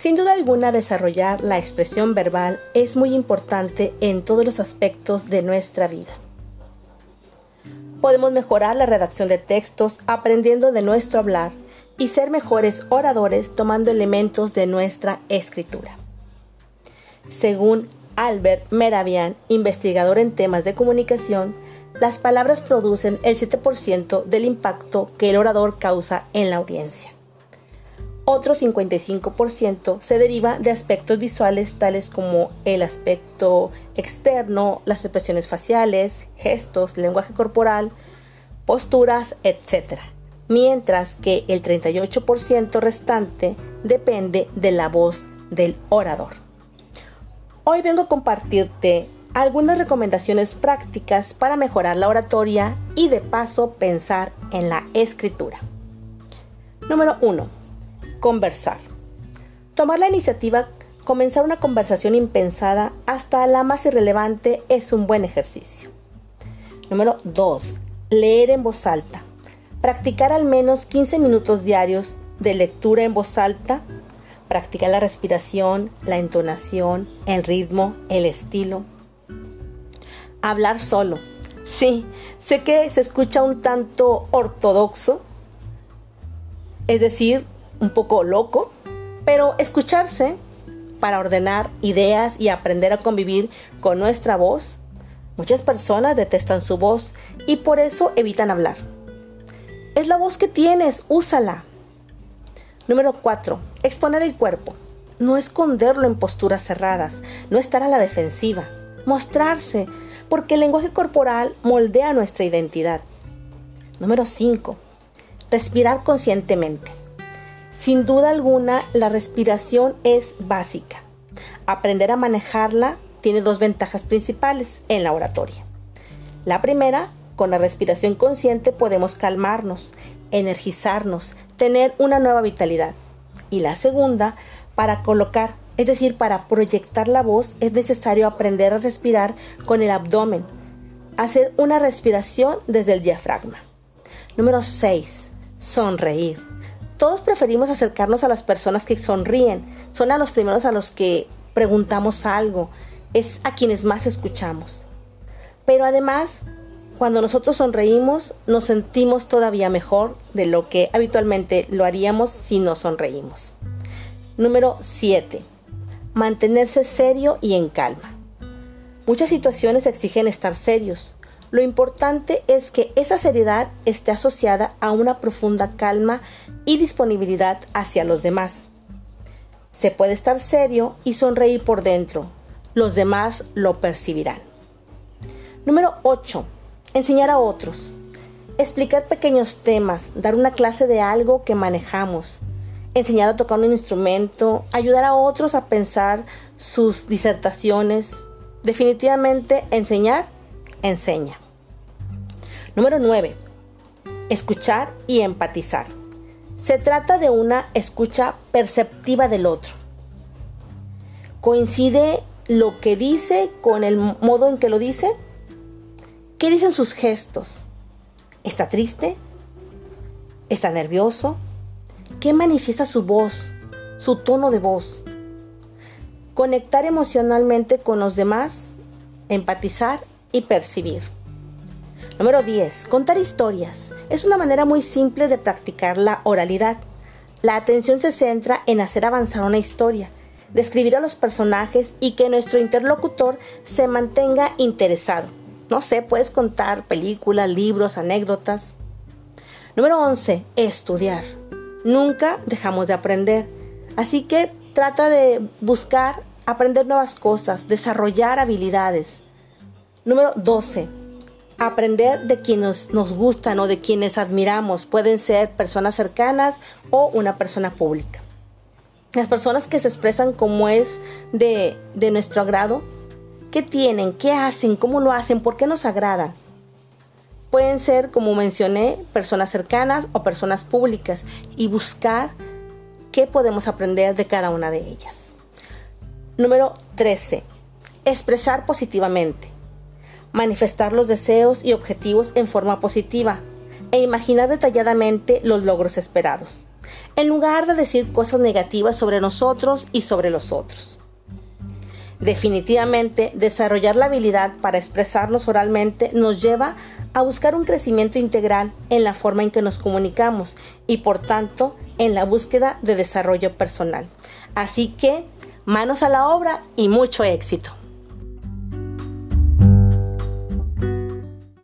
Sin duda alguna, desarrollar la expresión verbal es muy importante en todos los aspectos de nuestra vida. Podemos mejorar la redacción de textos aprendiendo de nuestro hablar y ser mejores oradores tomando elementos de nuestra escritura. Según Albert Meravian, investigador en temas de comunicación, las palabras producen el 7% del impacto que el orador causa en la audiencia. Otro 55% se deriva de aspectos visuales tales como el aspecto externo, las expresiones faciales, gestos, lenguaje corporal, posturas, etc. Mientras que el 38% restante depende de la voz del orador. Hoy vengo a compartirte algunas recomendaciones prácticas para mejorar la oratoria y de paso pensar en la escritura. Número 1. Conversar. Tomar la iniciativa, comenzar una conversación impensada hasta la más irrelevante es un buen ejercicio. Número 2. Leer en voz alta. Practicar al menos 15 minutos diarios de lectura en voz alta. Practicar la respiración, la entonación, el ritmo, el estilo hablar solo. Sí, sé que se escucha un tanto ortodoxo, es decir, un poco loco, pero escucharse para ordenar ideas y aprender a convivir con nuestra voz. Muchas personas detestan su voz y por eso evitan hablar. Es la voz que tienes, úsala. Número 4. Exponer el cuerpo. No esconderlo en posturas cerradas, no estar a la defensiva. Mostrarse, porque el lenguaje corporal moldea nuestra identidad. Número 5. Respirar conscientemente. Sin duda alguna, la respiración es básica. Aprender a manejarla tiene dos ventajas principales en la oratoria. La primera, con la respiración consciente podemos calmarnos, energizarnos, tener una nueva vitalidad. Y la segunda, para colocar es decir, para proyectar la voz es necesario aprender a respirar con el abdomen, hacer una respiración desde el diafragma. Número 6. Sonreír. Todos preferimos acercarnos a las personas que sonríen, son a los primeros a los que preguntamos algo, es a quienes más escuchamos. Pero además, cuando nosotros sonreímos, nos sentimos todavía mejor de lo que habitualmente lo haríamos si no sonreímos. Número 7 mantenerse serio y en calma. Muchas situaciones exigen estar serios. Lo importante es que esa seriedad esté asociada a una profunda calma y disponibilidad hacia los demás. Se puede estar serio y sonreír por dentro. Los demás lo percibirán. Número 8. Enseñar a otros. Explicar pequeños temas, dar una clase de algo que manejamos, enseñar a tocar un instrumento, ayudar a otros a pensar sus disertaciones. Definitivamente enseñar, enseña. Número 9. Escuchar y empatizar. Se trata de una escucha perceptiva del otro. ¿Coincide lo que dice con el modo en que lo dice? ¿Qué dicen sus gestos? ¿Está triste? ¿Está nervioso? ¿Qué manifiesta su voz, su tono de voz? Conectar emocionalmente con los demás, empatizar y percibir. Número 10. Contar historias. Es una manera muy simple de practicar la oralidad. La atención se centra en hacer avanzar una historia, describir a los personajes y que nuestro interlocutor se mantenga interesado. No sé, puedes contar películas, libros, anécdotas. Número 11. Estudiar. Nunca dejamos de aprender. Así que trata de buscar aprender nuevas cosas, desarrollar habilidades. Número 12. Aprender de quienes nos gustan o de quienes admiramos. Pueden ser personas cercanas o una persona pública. Las personas que se expresan como es de, de nuestro agrado, ¿qué tienen? ¿Qué hacen? ¿Cómo lo hacen? ¿Por qué nos agradan? Pueden ser, como mencioné, personas cercanas o personas públicas y buscar qué podemos aprender de cada una de ellas. Número 13. Expresar positivamente. Manifestar los deseos y objetivos en forma positiva e imaginar detalladamente los logros esperados. en lugar de decir cosas negativas sobre nosotros y sobre los otros. Definitivamente, desarrollar la habilidad para expresarnos oralmente nos lleva a buscar un crecimiento integral en la forma en que nos comunicamos y por tanto en la búsqueda de desarrollo personal. Así que, manos a la obra y mucho éxito.